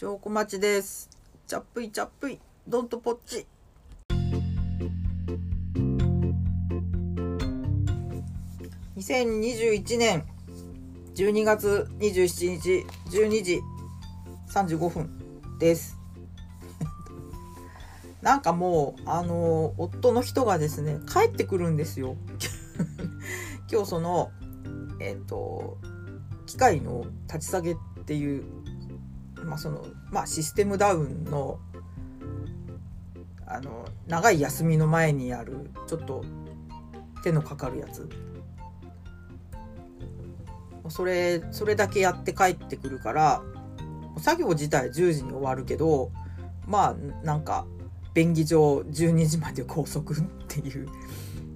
証拠待ちです。チャップイチャップイ、ドンとポッチ。2021年12月27日12時35分です。なんかもう、あの、夫の人がですね、帰ってくるんですよ。今日その、えっ、と、機械の立ち下げっていうまあそのまあ、システムダウンのあの長い休みの前にやるちょっと手のかかるやつ。それそれだけやって帰ってくるから作業自体10時に終わるけどまあなんか便宜上12時まで拘束っていう。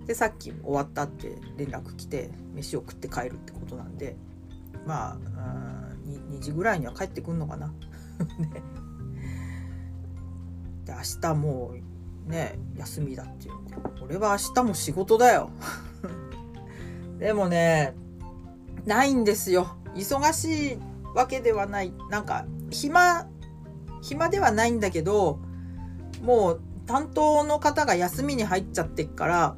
でさっき終わったって連絡来て飯を食って帰るってことなんでまあ 2, 時ぐらいには帰ってくんのかな。ね、で明日もうね休みだっていう俺は明日も仕事だよ。でもねないんですよ。忙しいわけではない。なんか暇暇ではないんだけどもう担当の方が休みに入っちゃってっから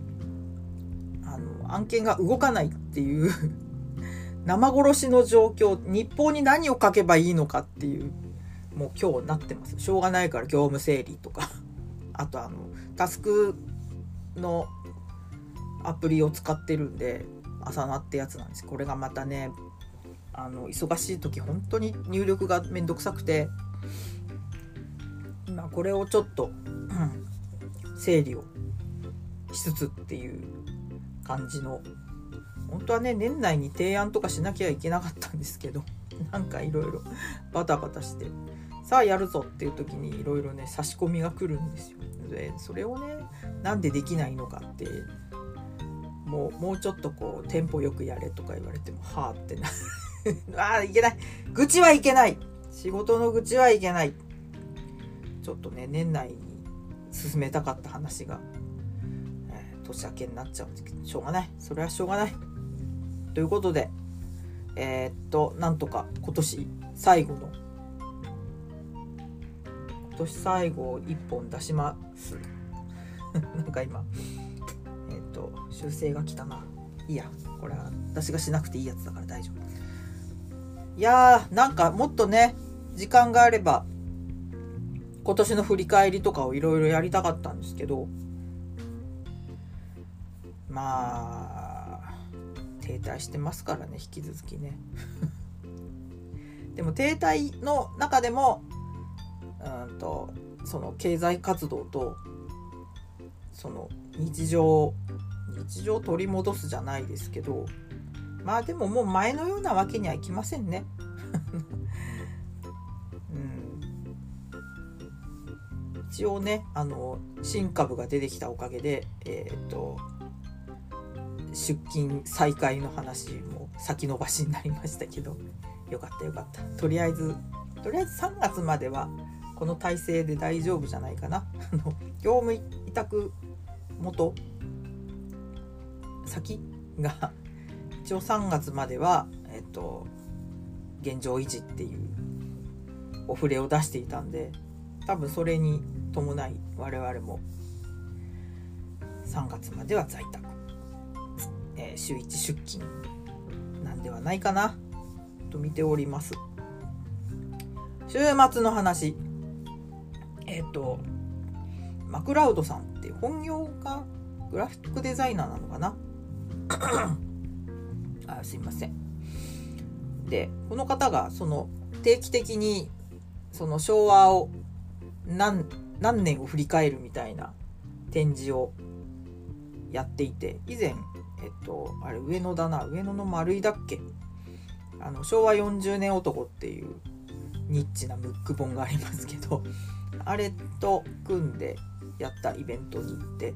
あの案件が動かないっていう。生殺しの状況日報に何を書けばいいのかっていうもう今日なってます。しょうがないから業務整理とか。あとあのタスクのアプリを使ってるんで朝なってやつなんです。これがまたねあの忙しい時本当に入力がめんどくさくて今これをちょっと、うん、整理をしつつっていう感じの本当はね年内に提案とかしなきゃいけなかったんですけど なんかいろいろバタバタして。さあやるぞっていう時にいろいろね差し込みが来るんですよ。でそれをねなんでできないのかってもうもうちょっとこうテンポよくやれとか言われてもはあってな。あいけない。愚痴はいけない。仕事の愚痴はいけない。ちょっとね年内に進めたかった話が、えー、年明けになっちゃう。んですけどしょうがない。それはしょうがない。ということでえー、っとなんとか今年最後の今年最後1本出します。なんか今えー、っと修正が来たな。いいや。これは私がしなくていいやつだから大丈夫。いやーなんかもっとね時間があれば今年の振り返りとかをいろいろやりたかったんですけどまあ停滞してますからね引き続きね でも停滞の中でもうんとその経済活動とその日常日常を取り戻すじゃないですけどまあでももう前のようなわけにはいきませんね。うん、一応ねあの新株が出てきたおかげでえっ、と出勤再開の話も先延ばしになりましたけど。よかったよかった。とりあえずとりあえず3月まではこの体制で大丈夫じゃないかな。業務委託元先が一応3月まではえっと現状維持っていうお触れを出していたんで多分それに伴い我々も3月までは在宅。えー、週1出勤なんではないかなと見ております。週末の話。えっ、ー、とマクラウドさんって本業がグラフィックデザイナーなのかな？あすいません。でこの方がその定期的にその昭和を何何年を振り返るみたいな展示をやっていて以前えっと、あれ上野だな。上野の丸井だっけ？あの昭和40年男っていうニッチなムック本がありますけどあれと組んでやったイベントに行って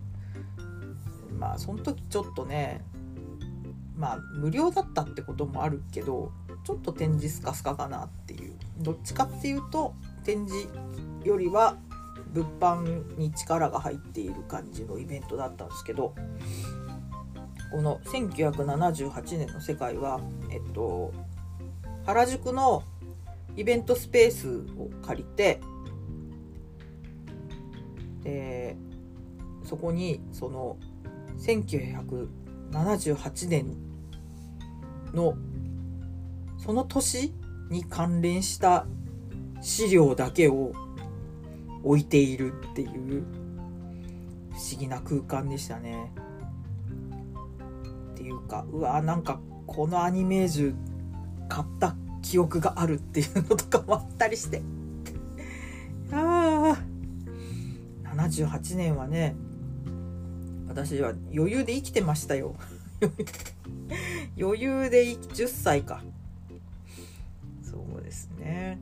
まあその時ちょっとねまあ無料だったってこともあるけどちょっと展示スカスカかなっていう。どっちかっていうと展示よりは物販に力が入っている感じのイベントだったんですけどこの1978年の世界は、えっと、原宿のイベントスペースを借りてでそこにその1978年のその年に関連した資料だけを置いているっていう不思議な空間でしたね。いうかうわなんかこのアニメージュ買った記憶があるっていうのとかもあったりして。ああ78年はね私は余裕で生きてましたよ。余裕で10歳か。そうですね。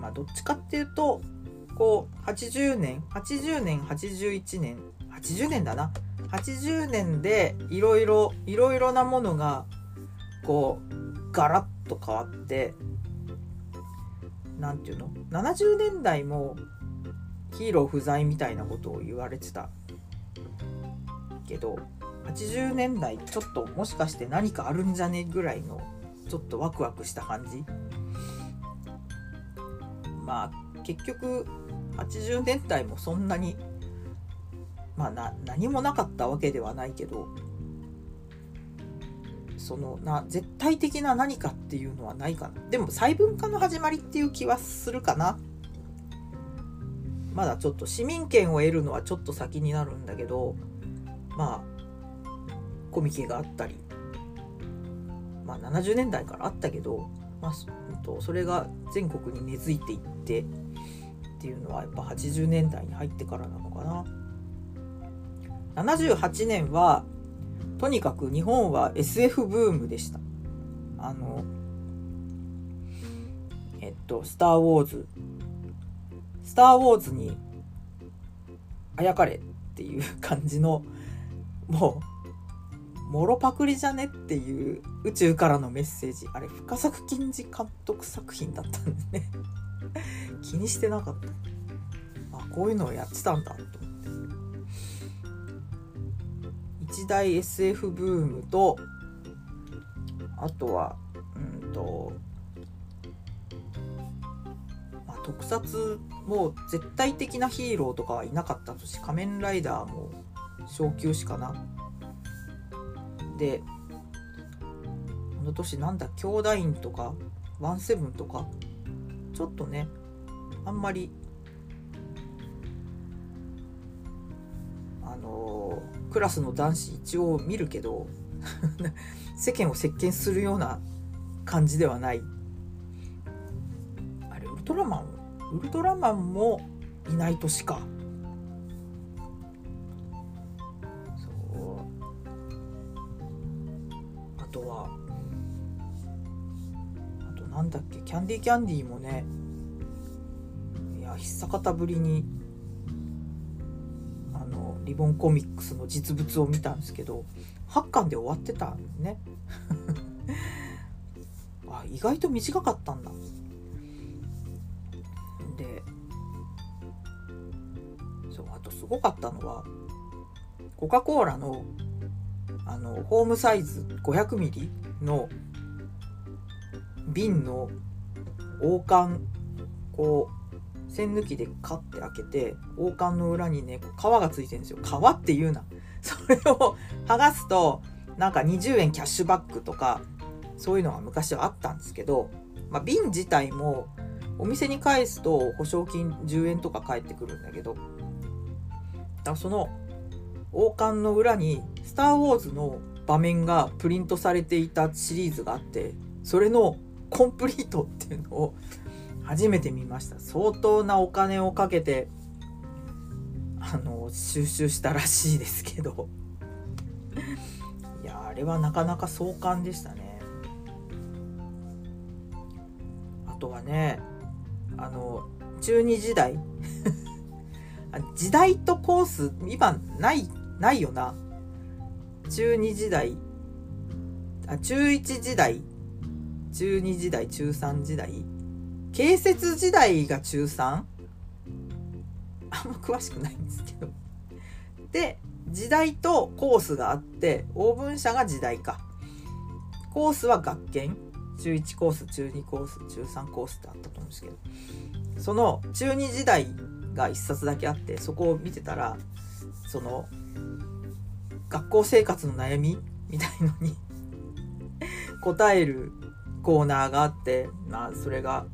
まあどっちかっていうとこう80年80年81年80年だな。80年でいろいろいろいろなものがこうガラッと変わって何て言うの？70年代もヒーロー不在みたいなことを言われてた。けど80年代ちょっともしかして何かあるんじゃね？ぐらいのちょっとワクワクした感じ。まあ結局80年代もそんなにまあ何もなかったわけではないけどそのな絶対的な何かっていうのはないかな。でも細分化の始まりっていう気はするかな。まだちょっと市民権を得るのはちょっと先になるんだけどまあコミケがあったりまあ70年代からあったけど、まあ、それが全国に根付いていってっていうのはやっぱ80年代に入ってからなのかな。78年はとにかく日本は SF ブームでした。あの、えっと、スター・ウォーズ。スター・ウォーズに、あやかれっていう感じの、もう、もろパクリじゃねっていう宇宙からのメッセージ。あれ、深作金次監督作品だったんですね。気にしてなかった。あ、こういうのをやってたんだと一大 SF ブームとあとはうんと、まあ、特撮もう絶対的なヒーローとかはいなかったとし仮面ライダーも小級しかな。でこの年なんだ兄弟院とかワンセブンとかちょっとねあんまりあのクラスの男子一応見るけど 世間を席巻するような感じではない。あれウルトラマンウルトラマンもいない年か。そう。あとはあとなんだっけキャンディーキャンディーもねいや久方ぶりにリボンコミックスの実物を見たんですけど8巻で終わってたんですね。あ意外と短かったんだ。でそうあとすごかったのはコカ・コーラのあのホームサイズ500ミリの瓶の王冠こう栓抜きでカッて開けて王冠の裏にね皮がついてるんですよ。皮っていうな。それを剥がすとなんか20円キャッシュバックとかそういうのが昔はあったんですけど、まあ、瓶自体もお店に返すと保証金10円とか返ってくるんだけどだからその王冠の裏に「スター・ウォーズ」の場面がプリントされていたシリーズがあってそれのコンプリートっていうのを初めて見ました。相当なお金をかけてあの収集したらしいですけど。いやあれはなかなか壮観でしたね。あとはねあの中二時代。時代とコース今ないないよな。中2時代。あ中1時代。中2時代中3時代。建設時代が中 3? あんま詳しくないんですけど。で、時代とコースがあって、オーブン車が時代か。コースは学研。中1コース中2コース中3コースってあったと思うんですけどその中2時代が1冊だけあってそこを見てたらその学校生活の悩み？みたいのに 答えるコーナーがあってまあそれが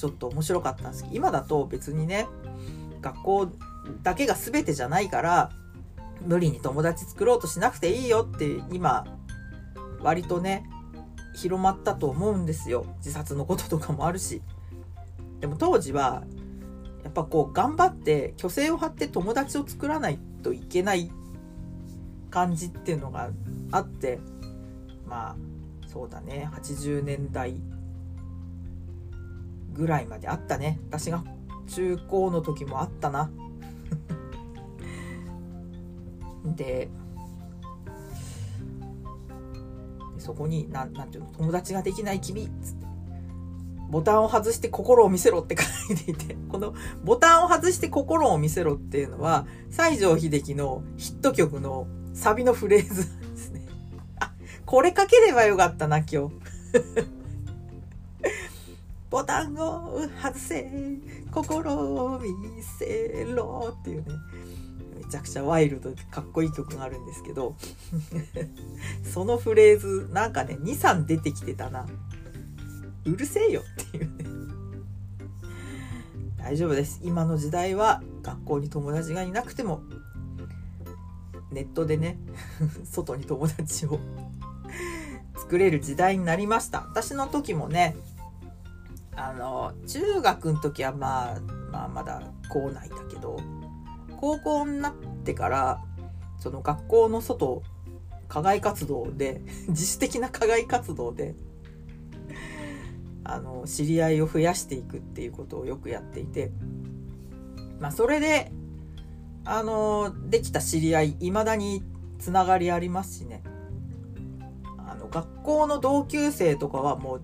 ちょっと面白かったんですけど今だと別にね学校だけが全てじゃないから無理に友達作ろうとしなくていいよって今割とね広まったと思うんですよ。自殺のこととかもあるし。でも当時はやっぱこう頑張って虚勢を張って友達を作らないといけない感じっていうのがあってまあそうだね。80年代ぐらいまであったね私が中高の時もあったな でそこになんなんていうの？友達ができない君っつってボタンを外して心を見せろって書いていて、このボタンを外して心を見せろっていうのは、西城秀樹のヒット曲のサビのフレーズなんですね。あ、これ書ければよかったな、今日。ボタンを外せ、心を見せろっていうね。めちゃくちゃワイルドでかっこいい曲があるんですけど、そのフレーズ、なんかね、2、3出てきてたな。うるせえよっていうね。大丈夫です。今の時代は学校に友達がいなくても、ネットでね、外に友達を作れる時代になりました。私の時もね、あの、中学の時はまあ、まあまだ校内だけど、高校になってから、その学校の外、課外活動で、自主的な課外活動で、あの知り合いを増やしていくっていうことをよくやっていて、まあ、それであのできた知り合いいまだにつながりありますしね。あの学校の同級生とかはもう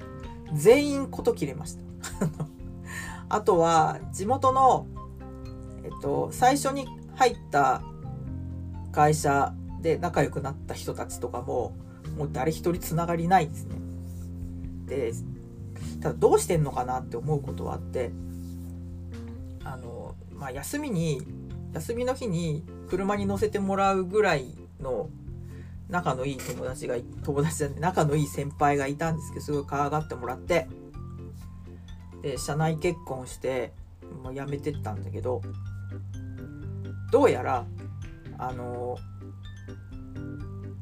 全員事切れました。あとは地元の、えっと、最初に入った会社で仲良くなった人たちとかももう誰一人つながりないですね。でただどうしてんのかなって思うことはあってあの、まあ、休みに休みの日に車に乗せてもらうぐらいの仲のいい友達が友達じゃない仲のいい先輩がいたんですけどすごい可愛がってもらってで社内結婚してもう辞めてったんだけどどうやらあの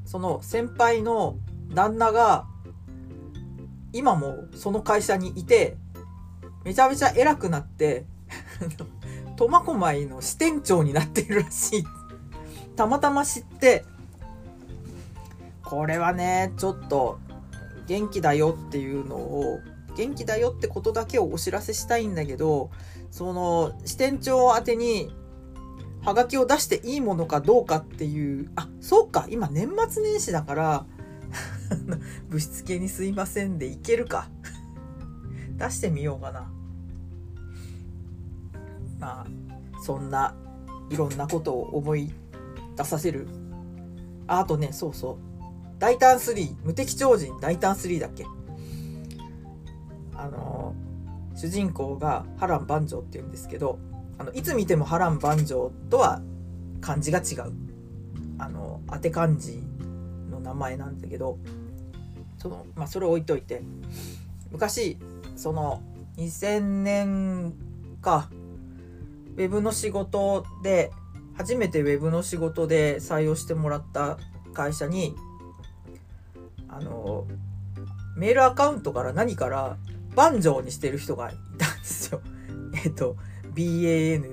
その先輩の旦那が今もその会社にいて、めちゃめちゃ偉くなって、苫小牧の支店長になっているらしい。たまたま知って、これはね、ちょっと元気だよっていうのを、元気だよってことだけをお知らせしたいんだけど、その支店長宛てにはがきを出していいものかどうかっていう、あ、そうか、今年末年始だから、ぶしつけにすいませんでいけるか。出してみようかな。まあそんないろんなことを思い出させる。ああとねそうそう。大胆3無敵超人大胆3だっけ？あの主人公が波乱万丈っていうんですけどあのいつ見ても波乱万丈とは漢字が違う。あの当て漢字の名前なんだけどその、まあ、それを置いといて昔その2000年かウェブの仕事で初めてウェブの仕事で採用してもらった会社にあのメールアカウントから何からバンジョーにしてる人がいたんですよ。えっと BANJOH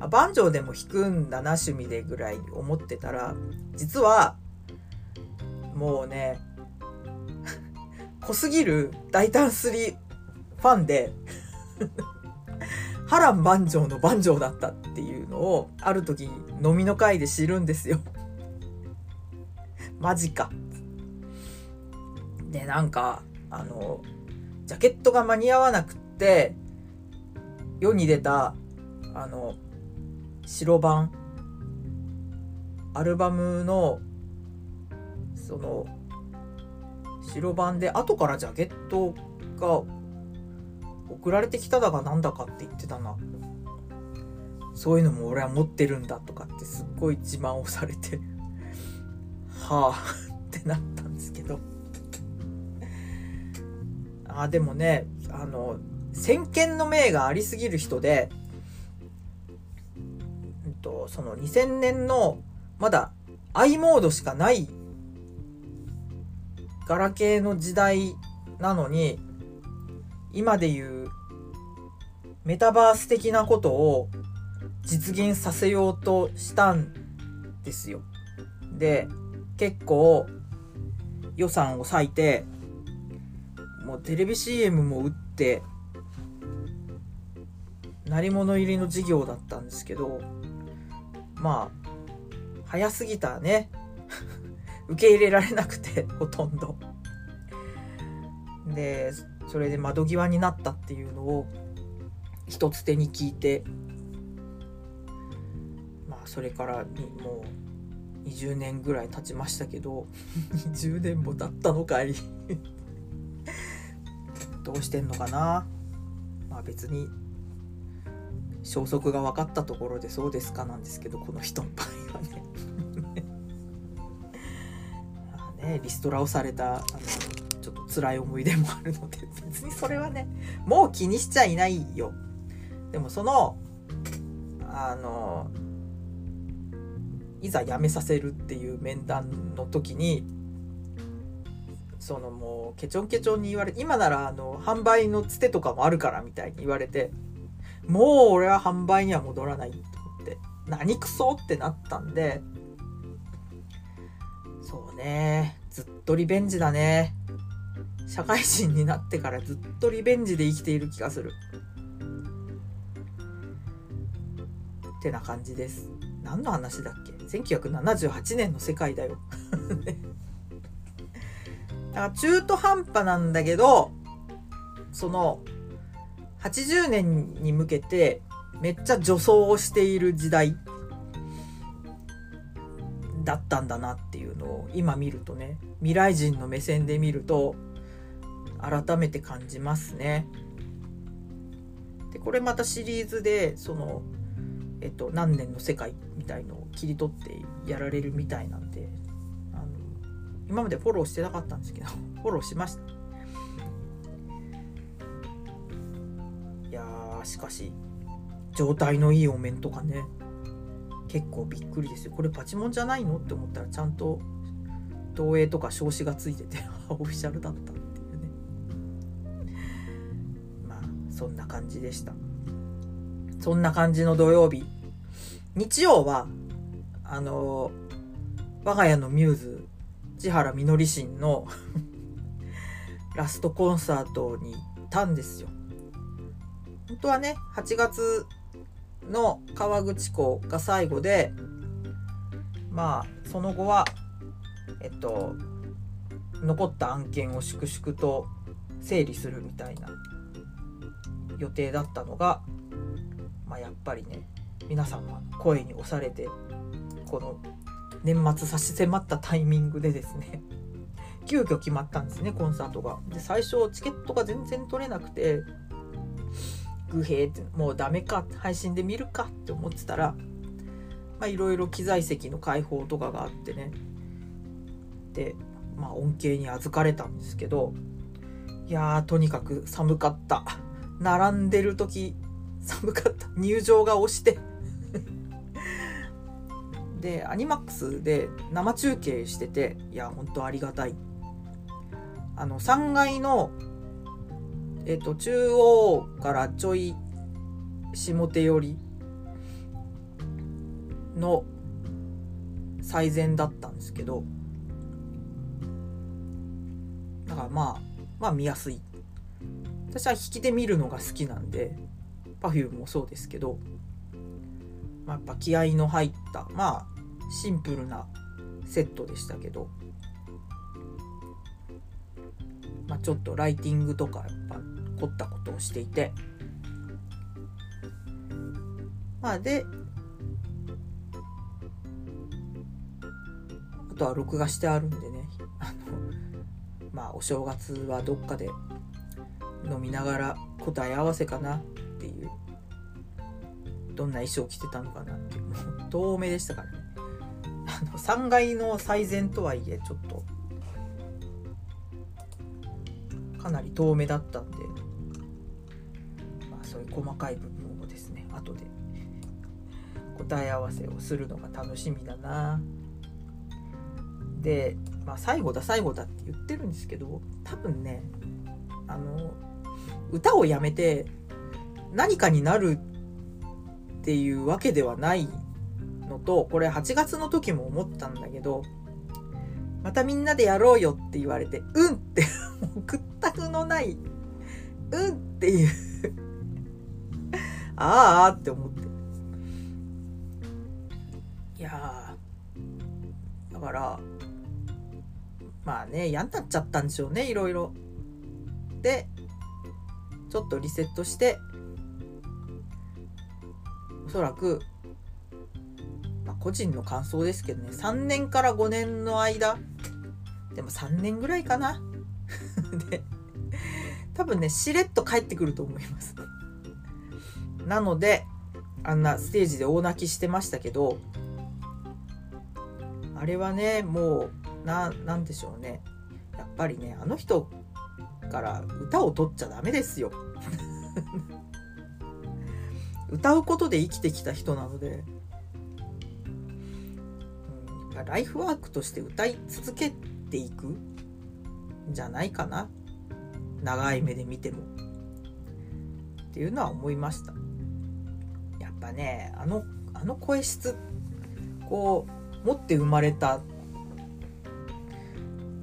あバンジョーでも弾くんだな趣味でぐらい思ってたら実はもうね 濃すぎる大胆スリーファンで 波乱万丈の万丈だったっていうのをある時飲みの会で知るんですよ。マジか。でなんかあのジャケットが間に合わなくって世に出たあの白版アルバムのその白番で後からジャケットが送られてきただかなんだかって言ってたな。そういうのも俺は持ってるんだとかってすっごい自慢をされてはあってなったんですけど。あでもねあの先見の明がありすぎる人で、うんと、その2000年のまだ i モードしかないガラケーの時代なのに今で言うメタバース的なことを実現させようとしたんですよ。で結構予算を割いてもうテレビ CM も打って鳴り物入りの事業だったんですけどまあ早すぎたね。受け入れられなくてほとんど。でそれで窓際になったっていうのを一つ手に聞いてまあそれからもう20年ぐらい経ちましたけど 20年も経ったのかい。どうしてんのかな？まあ別に消息が分かったところでそうですかなんですけどこの人の場合はね。ねリストラをされたあのちょっと辛い思い出もあるので別にそれはねもう気にしちゃいないよ。でもそのあのいざ辞めさせるっていう面談の時にそのもうケチョンケチョンに言われ今ならあの販売のつてとかもあるからみたいに言われてもう俺は販売には戻らないと思って何クソってなったんでそうねずっとリベンジだね。社会人になってからずっとリベンジで生きている気がする。ってな感じです。何の話だっけ？1978年の世界だよ。だか中途半端なんだけどその80年に向けてめっちゃ女装をしている時代だったんだなっていうのを今見るとね未来人の目線で見ると改めて感じますね。でこれまたシリーズでその、えっと、何年の世界みたいのを切り取ってやられるみたいなんで今までフォローしてなかったんですけど フォローしました。いやしかし状態のいいお面とかね結構びっくりですよ。これパチモンじゃないのって思ったらちゃんと投影とか証子がついてて オフィシャルだったっていうね。まあそんな感じでした。そんな感じの土曜日。日曜はあの我が家のミューズ千原みのりしんの ラストコンサートに行ったんですよ。本当はね8月の河口湖が最後でまあその後はえっと残った案件を粛々と整理するみたいな予定だったのが、まあ、やっぱりね皆さんは声に押されてこの年末差し迫ったタイミングでですね。急遽決まったんですねコンサートが。で最初チケットが全然取れなくてグヘってもうダメか配信で見るかって思ってたらいろいろ機材席の開放とかがあってね。でまあ恩恵に預かれたんですけどいやーとにかく寒かった。並んでる時寒かった。入場が押してでアニマックスで生中継してていや本当ありがたい。あの3階のえっ、と中央からちょい下手寄りの最善だったんですけどだからまあまあ見やすい。私は引きで見るのが好きなんで Perfume もそうですけど、まあ、やっぱ気合の入ったまあシンプルなセットでしたけど、まあ、ちょっとライティングとかやっぱ凝ったことをしていて。まあであとは録画してあるんでね。あのまあお正月はどっかで飲みながら答え合わせかなっていう。どんな衣装着てたのかなってもう遠目でしたからの3階の最善とはいえちょっとかなり遠目だったんでまあそういう細かい部分をですね後で答え合わせをするのが楽しみだな。で、まあ、最後だ最後だって言ってるんですけど多分ねあの歌をやめて何かになるっていうわけではないのとこれ8月の時も思ったんだけどまたみんなでやろうよって言われてうんって屈託のないうんっていうああって思って。いやだからまあね嫌になっちゃったんでしょうねいろいろ。でちょっとリセットしておそらく、個人の感想ですけどね。3年から5年の間。でも3年ぐらいかな。で多分ねしれっと帰ってくると思います。ねなのであんなステージで大泣きしてましたけどあれはねもうななんでしょうね。やっぱりねあの人から歌を取っちゃダメですよ。歌うことで生きてきた人なので、うん、ライフワークとして歌い続けていくんじゃないかな。長い目で見ても。っていうのは思いました。やっぱねあのあの声質こう持って生まれた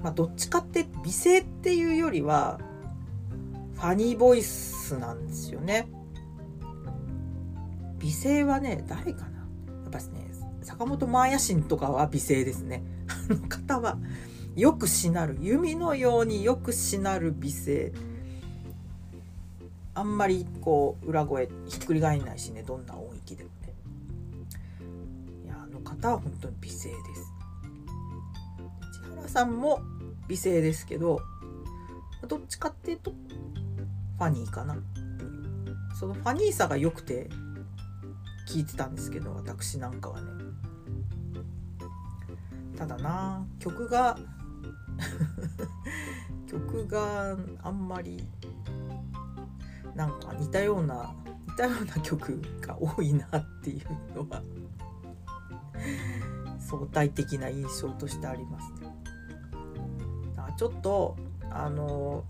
まあどっちかって美声っていうよりはファニーボイスなんですよね。美声はね誰かな。やっぱね坂本真綾神とかは美声ですね。あの方はよくしなる。弓のようによくしなる美声。あんまりこう裏声ひっくり返んないしねどんな音域でもね。いやあの方は本当に美声です。千原さんも美声ですけどどっちかっていうとファニーかな。っていうそのファニーさが良くて聞いてたんですけど私なんかはね。ただな曲が 曲があんまりなんか似たような似たような曲が多いなっていうのは 相対的な印象としてありますね。ちょっとあの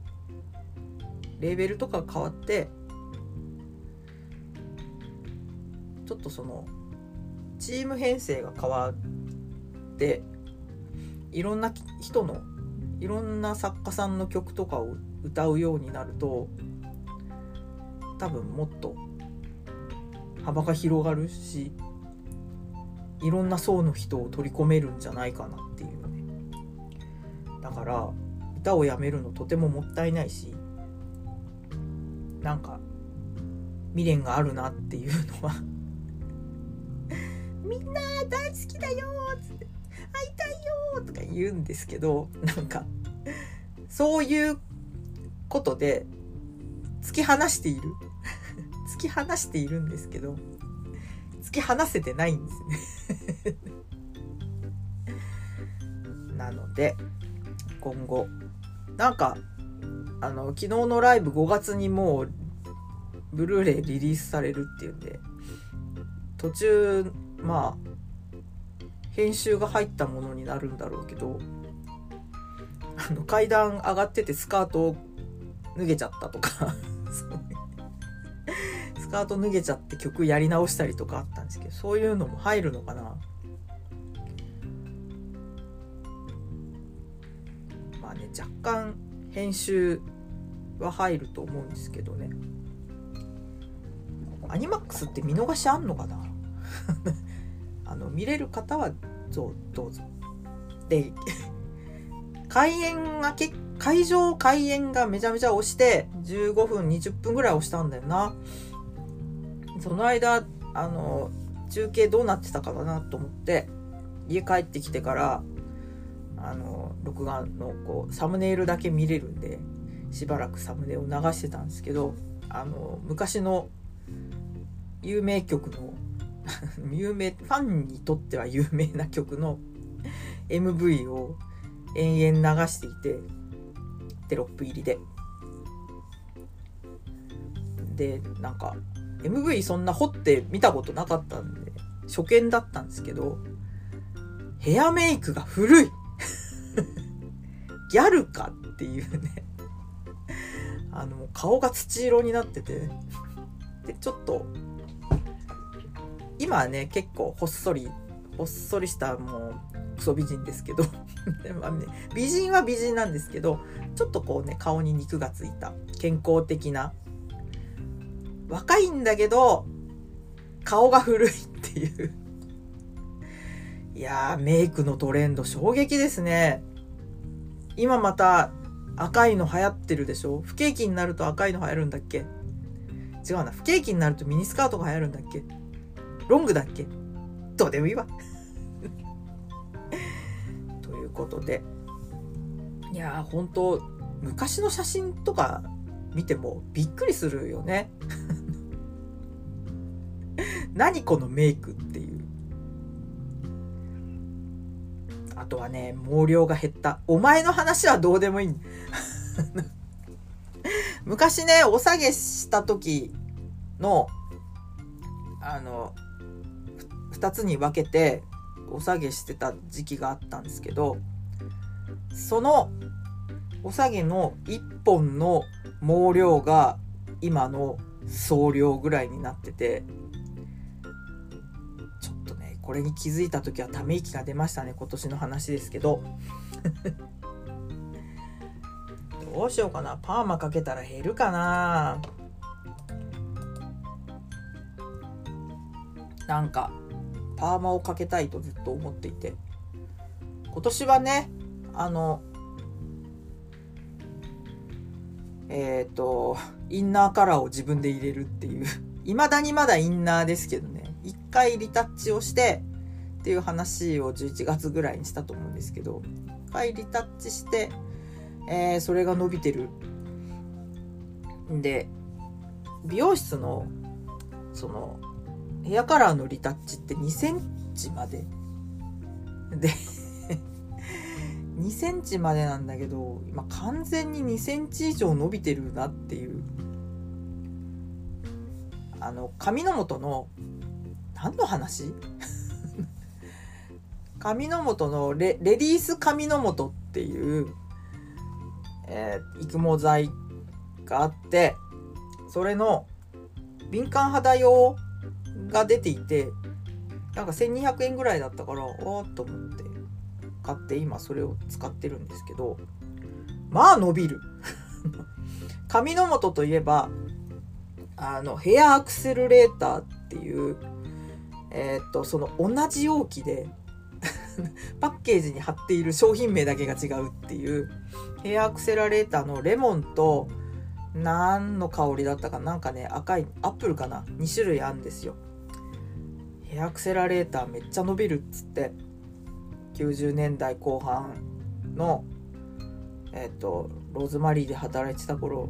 レーベルとか変わってちょっとそのチーム編成が変わっていろんな人のいろんな作家さんの曲とかを歌うようになると多分もっと幅が広がるしいろんな層の人を取り込めるんじゃないかなっていうね。だから歌をやめるのとてももったいないしなんか未練があるなっていうのは。みんな大好きだよっつったいよとか言うんですけどなんかそういうことで突き放している。突き放しているんですけど突き放せてないんですね。なので今後なんかあの昨日のライブ5月にもうブルーレイリリースされるっていうんで途中まあ編集が入ったものになるんだろうけどあの階段上がっててスカートを脱げちゃったとか。スカート脱げちゃって曲やり直したりとかあったんですけどそういうのも入るのかな。まあね若干編集は入ると思うんですけどね。アニマックスって見逃しあんのかな？あの見れる方はどうぞ。で 開演がけ会場開演がめちゃめちゃ押して15分20分ぐらい押したんだよな。その間あの中継どうなってたかなと思って家帰ってきてからあの録画のこうサムネイルだけ見れるんでしばらくサムネを流してたんですけどあの昔の有名曲の有名ファンにとっては有名な曲の MV を延々流していてテロップ入りで。でなんか MV そんな掘って見たことなかったんで初見だったんですけどヘアメイクが古い。ギャルかっていうね。あの顔が土色になってて。でちょっと今はね結構ほっそりほっそりしたもうクソ美人ですけど。まあ、ね、美人は美人なんですけどちょっとこうね顔に肉がついた健康的な。若いんだけど顔が古いっていう。いやーメイクのトレンド衝撃ですね。今また赤いの流行ってるでしょ？不景気になると赤いの流行るんだっけ？違うな。不景気になるとミニスカートが流行るんだっけ？ロングだっけ？どうでもいいわ。ということで。いやー本当昔の写真とか見てもびっくりするよね。何このメイクっていう。あとはね毛量が減った。お前の話はどうでもいい 昔ねお下げした時のあの2つに分けてお下げしてた時期があったんですけどそのお下げの1本の毛量が今の総量ぐらいになっててちょっとねこれに気づいた時はため息が出ましたね今年の話ですけど。どうしようかなパーマかけたら減るかな。なんかパーマをかけたいとずっと思っていて。今年はねあのえっ、ー、とインナーカラーを自分で入れるっていう。未だにまだインナーですけどね。一回リタッチをしてっていう話を11月ぐらいにしたと思うんですけど。一回リタッチして、えー、それが伸びてる。んで美容室のそのヘアカラーのリタッチって2センチまで。で2センチまでなんだけど、今完全に2センチ以上伸びてるなっていう。あの、髪の元の、何の話？髪の元のレレディース髪の元っていう、えー、育毛剤があって、それの敏感肌用が出ていてなんか1200円ぐらいだったからおおっと思って買って今それを使ってるんですけどまあ伸びる。髪の元といえばあのヘアアクセルレーターっていうえー、っとその同じ容器で パッケージに貼っている商品名だけが違うっていうヘアアクセラレーターのレモンと何の香りだったかなんかね赤いアップルかな？2種類あるんですよ。ヘアアクセラレーターめっちゃ伸びるっつって90年代後半のえっ、とローズマリーで働いてた頃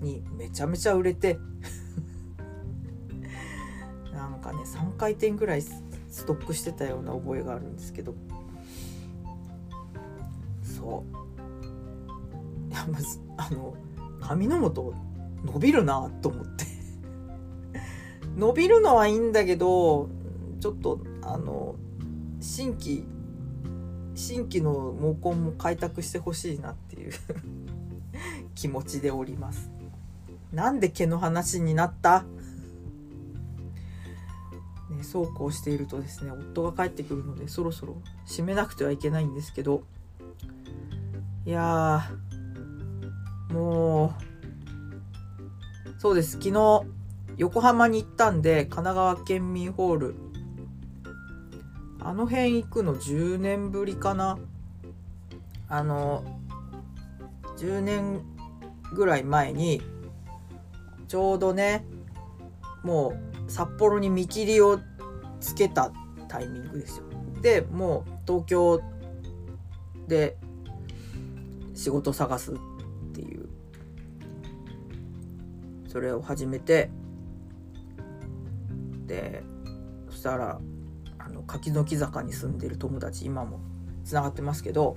にめちゃめちゃ売れて なんかね3回転ぐらいストックしてたような覚えがあるんですけど。そう。いやまずあの髪の元伸びるなと思って。伸びるのはいいんだけどちょっとあの新規新規の毛根も開拓してほしいなっていう 気持ちでおります。なんで毛の話になった？ね、そうこうしているとですね夫が帰ってくるのでそろそろ閉めなくてはいけないんですけど。いやもうそうです。昨日横浜に行ったんで神奈川県民ホールあの辺行くの10年ぶりかな。あの10年ぐらい前にちょうどねもう札幌に見切りをつけたタイミングですよ。でもう東京で仕事探すっていう。それを始めてでそしたら柿の木坂に住んでる友達今もつながってますけど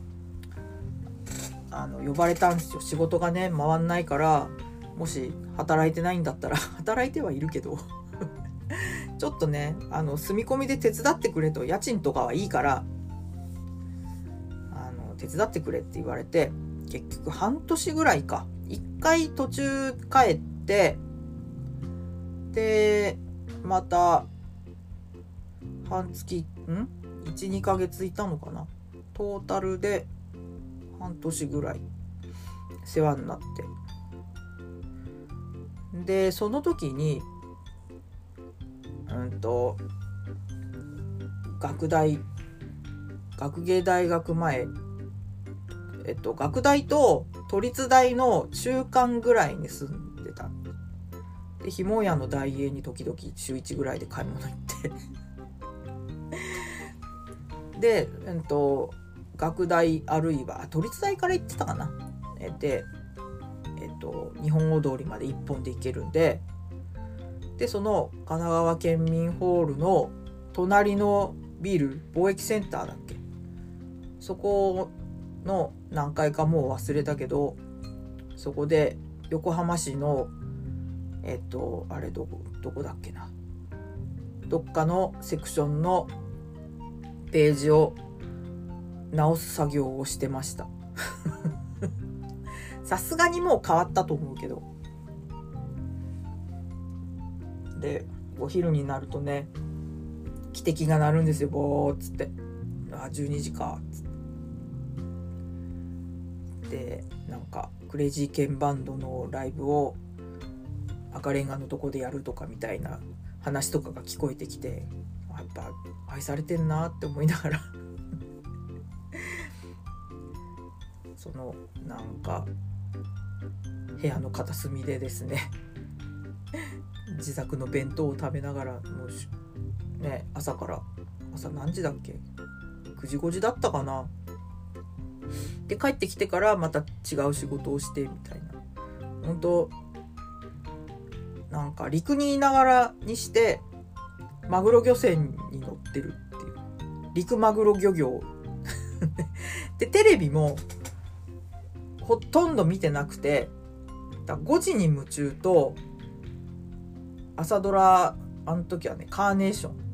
あの呼ばれたんですよ。仕事がね回んないからもし働いてないんだったら 働いてはいるけど ちょっとねあの住み込みで手伝ってくれと家賃とかはいいからあの手伝ってくれって言われて結局半年ぐらいか。一回途中帰ってでまた半月ん？12ヶ月いたのかな？トータルで半年ぐらい世話になって。でその時にうんと学大学芸大学前えっと学大と都立大の中間ぐらいに住んでた。でひもやの大英に時々週1ぐらいで買い物行ってで、えっと、学大あるいは都立大から行ってたかな。で、えっと、日本語通りまで1本で行けるんででその神奈川県民ホールの隣のビル貿易センターだっけ。そこの何回かもう忘れたけどそこで横浜市のえっとあれどこどこだっけな。どっかのセクションのページを直す作業をしてました。さすがにもう変わったと思うけど。でお昼になるとね汽笛が鳴るんですよ。ボーっつって。あ12時かつって。でなんかクレイジーケンバンドのライブを赤レンガのとこでやるとかみたいな話とかが聞こえてきて。っぱ愛されてんなって思いながら。そのなんか部屋の片隅でですね。自作の弁当を食べながらもうね朝から朝何時だっけ？9時5時だったかな？で帰ってきてからまた違う仕事をしてみたいな。本当なんか陸にいながらにしてマグロ漁船に乗ってるっていう。陸マグロ漁業。でテレビもほとんど見てなくてだ5時に夢中と朝ドラあの時はねカーネーション。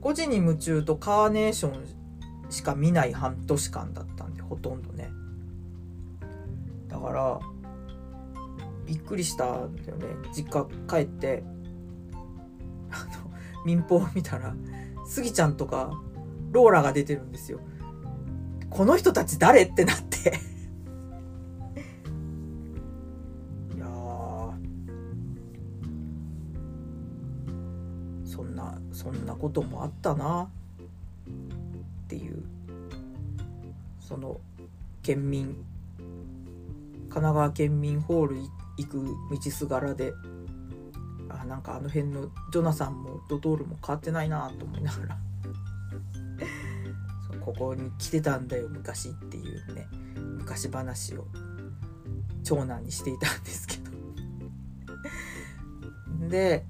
5時に夢中とカーネーションしか見ない半年間だったんでほとんどね。だからびっくりしたんだよね。実家帰って。あの民放を見たらスギちゃんとかローラが出てるんですよ。この人たち誰ってなって。いやそんなそんなこともあったな。っていう。その県民。神奈川県民ホール行く道すがらで。なんかあの辺のジョナサンもドトールも変わってないなと思いながら。そここに来てたんだよ昔っていうね。昔話を長男にしていたんですけど。で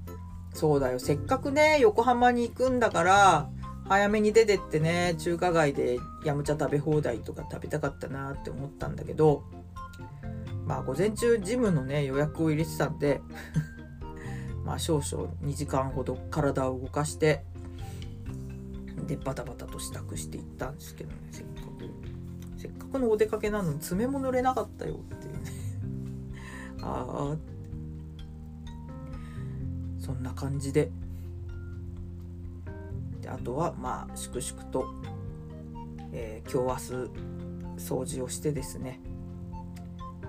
そうだよ。せっかくね横浜に行くんだから早めに出てってね中華街でヤムチャ食べ放題とか食べたかったなって思ったんだけどまあ午前中ジムのね予約を入れてたんでまあ少々2時間ほど体を動かしてでバタバタと支度していったんですけどね。せっかくせっかくのお出かけなのに爪も濡れなかったよっていうね。ああそんな感じで。であとはまあ粛々と、えー、今日明日掃除をしてですね。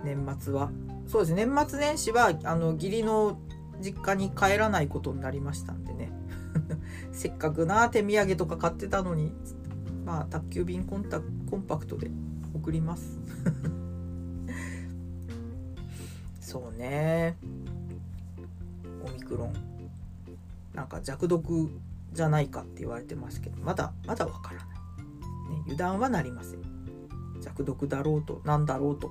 年末はそうです。年末年始はあの義理の実家に帰らないことになりましたんでね。せっかくな手土産とか買ってたのに。まあ宅急便コンタコンパクトで送ります。そうね。オミクロン。なんか弱毒じゃないかって言われてますけど。まだまだわからない、ね、油断はなりません。弱毒だろうとなんだろうと。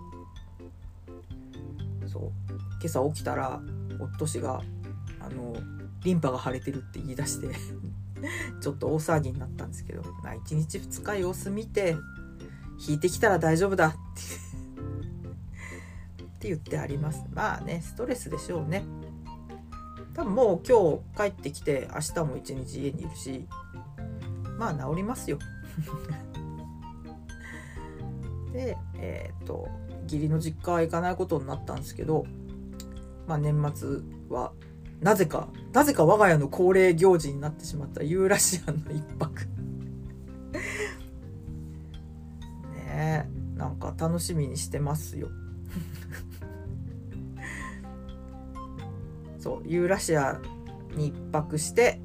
そう。今朝起きたら夫氏があのリンパが腫れてるって言い出して ちょっと大騒ぎになったんですけどまあ1日2日様子見て引いてきたら大丈夫だって って言ってあります。まあねストレスでしょうね。多分もう今日帰ってきて明日も一日家にいるしまあ治りますよ。でえっ、と義理の実家は行かないことになったんですけどまあ年末はなぜかなぜか我が家の恒例行事になってしまったユーラシアの一泊。ねえなんか楽しみにしてますよ。そうユーラシアに一泊して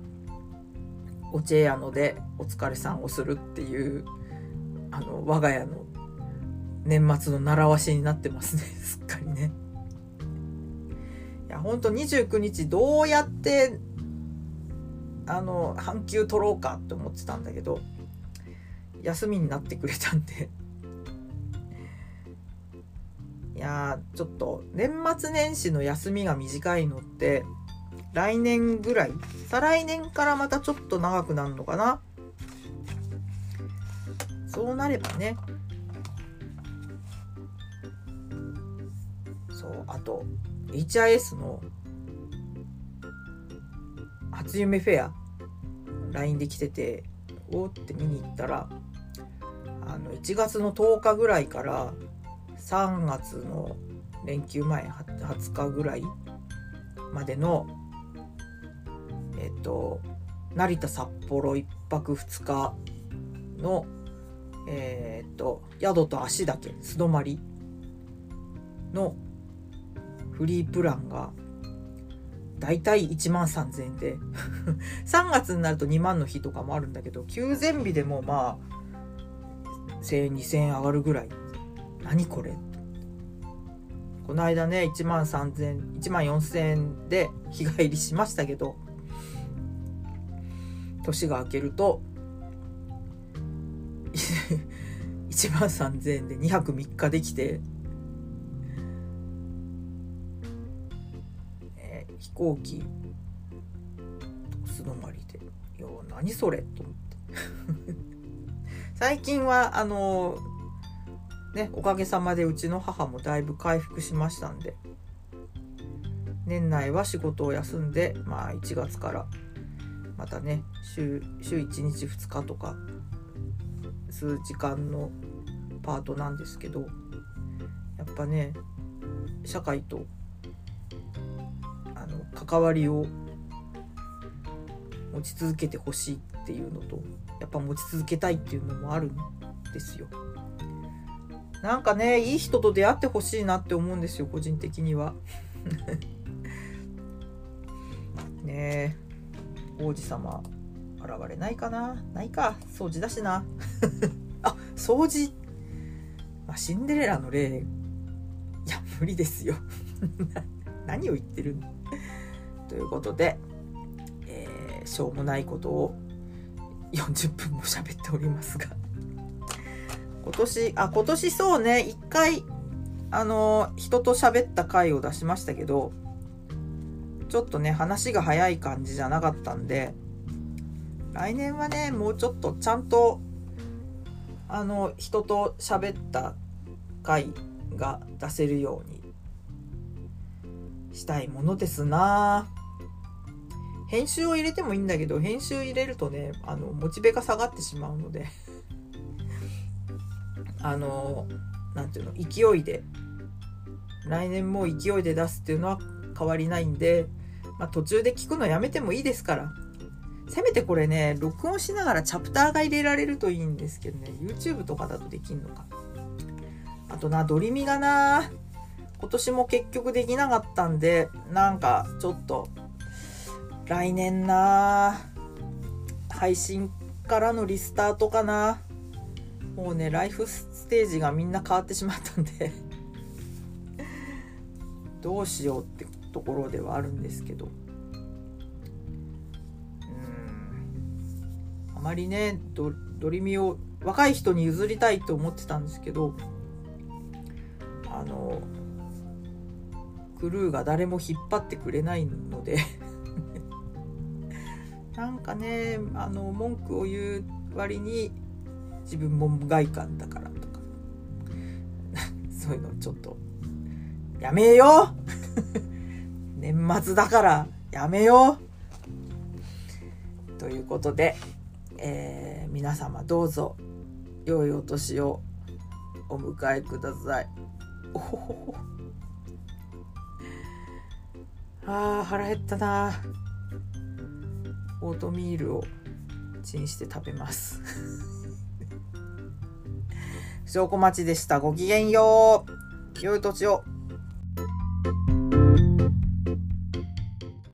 おチェ屋のでお疲れさんをするっていうあの我が家の年末の習わしになってますね。すっかりね。いやほんと29日どうやってあの半休取ろうかって思ってたんだけど休みになってくれたんで。いやちょっと年末年始の休みが短いのって来年ぐらい再来年からまたちょっと長くなるのかな。そうなればね。そうあと HIS の初夢フェア LINE で来てておって見に行ったらあの1月の10日ぐらいから3月の連休前20日ぐらいまでのえっと成田札幌1泊2日のえっと宿と足だけ素泊まりのフリープランがだいたい1万3000円で。3月になると2万の日とかもあるんだけど休前日でもまあ1000円2000円上がるぐらい。何これ？この間ね1万3000 1万4000円で日帰りしましたけど年が明けると 1万3000円で2泊3日できて、行機。素泊まりで「いや何それ?」と思って。最近はあのねおかげさまでうちの母もだいぶ回復しましたんで。年内は仕事を休んでまあ1月からまたね週週1日2日とか数時間のパートなんですけどやっぱね社会と関わりを持ち続けてほしいっていうのとやっぱ持ち続けたいっていうのもあるんですよ。なんかねいい人と出会ってほしいなって思うんですよ個人的には。ねえ王子様現れないかな？ないか。掃除だしな。あ掃除、まあ、シンデレラの例いや無理ですよ。何を言ってるのということで、えー、しょうもないことを40分も喋っておりますが今年あ今年そうね一回あの人と喋った回を出しましたけどちょっとね話が早い感じじゃなかったんで来年はねもうちょっとちゃんとあの人と喋った回が出せるようにしたいものですな。編集を入れてもいいんだけど編集入れるとねあのモチベが下がってしまうので あの何ていうの勢いで来年も勢いで出すっていうのは変わりないんでまあ、途中で聞くのやめてもいいですから。せめてこれね、録音しながらチャプターが入れられるといいんですけどね、YouTube とかだとできんのか。あとな、ドリミがな、今年も結局できなかったんで、なんかちょっと、来年な、配信からのリスタートかな。もうね、ライフステージがみんな変わってしまったんで。どうしようってところではあるんですけど。うん。あまりねドドリミを若い人に譲りたいと思ってたんですけどあのクルーが誰も引っ張ってくれないので。なんかねあの文句を言う割に自分も無害感だからとか。そういうのちょっとやめよう。年末だからやめよう。ということで、えー、皆様どうぞ良いお年をお迎えください。おほほほ。あー腹減ったなオートミールをチンして食べます。証拠待ちでした。ごきげんよう。良い土地を。